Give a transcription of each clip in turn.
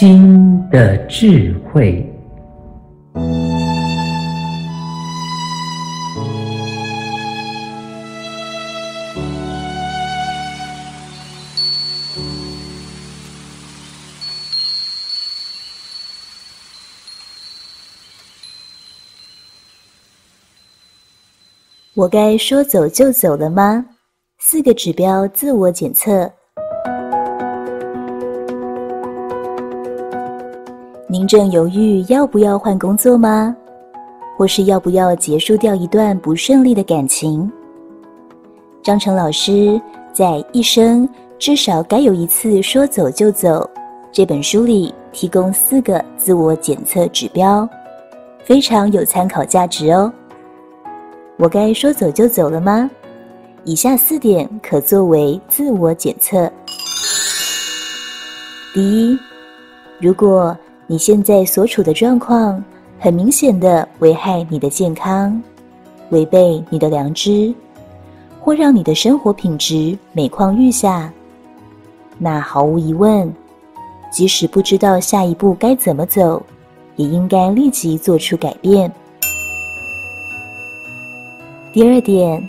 心的智慧。我该说走就走了吗？四个指标自我检测。您正犹豫要不要换工作吗？或是要不要结束掉一段不顺利的感情？张程老师在《一生至少该有一次说走就走》这本书里提供四个自我检测指标，非常有参考价值哦。我该说走就走了吗？以下四点可作为自我检测。第一，如果你现在所处的状况很明显的危害你的健康，违背你的良知，或让你的生活品质每况愈下，那毫无疑问，即使不知道下一步该怎么走，也应该立即做出改变。第二点，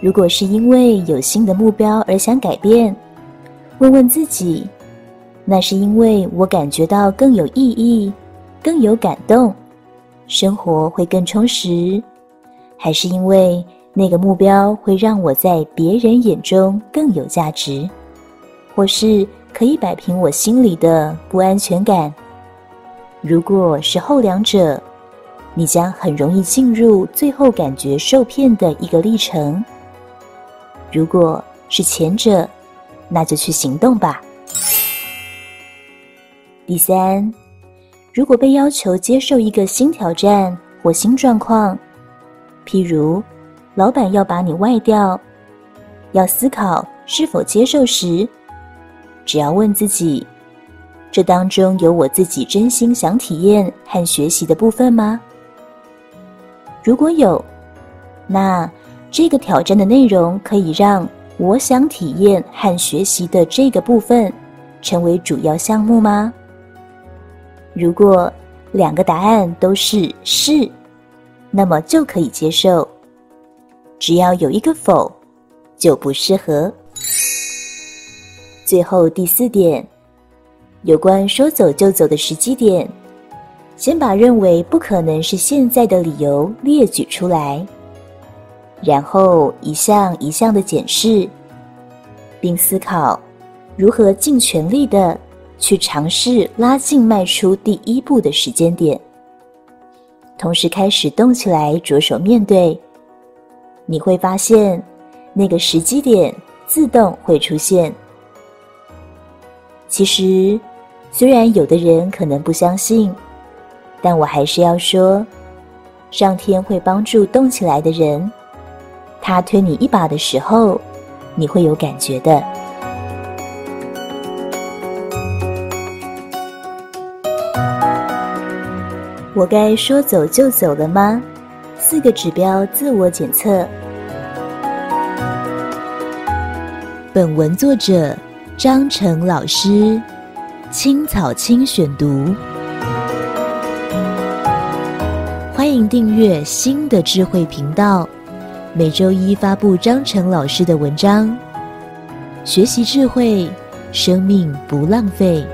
如果是因为有新的目标而想改变，问问自己，那是因为我感觉到更有意义、更有感动，生活会更充实，还是因为那个目标会让我在别人眼中更有价值，或是可以摆平我心里的不安全感？如果是后两者，你将很容易进入最后感觉受骗的一个历程。如果是前者，那就去行动吧。第三，如果被要求接受一个新挑战或新状况，譬如老板要把你外调，要思考是否接受时，只要问自己：这当中有我自己真心想体验和学习的部分吗？如果有，那这个挑战的内容可以让我想体验和学习的这个部分成为主要项目吗？如果两个答案都是是，那么就可以接受。只要有一个否，就不适合。最后第四点，有关说走就走的时机点。先把认为不可能是现在的理由列举出来，然后一项一项的检视，并思考如何尽全力的去尝试拉近迈出第一步的时间点，同时开始动起来，着手面对。你会发现，那个时机点自动会出现。其实，虽然有的人可能不相信。但我还是要说，上天会帮助动起来的人。他推你一把的时候，你会有感觉的。我该说走就走了吗？四个指标自我检测。本文作者张成老师，青草青选读。欢迎订阅新的智慧频道，每周一发布张成老师的文章，学习智慧，生命不浪费。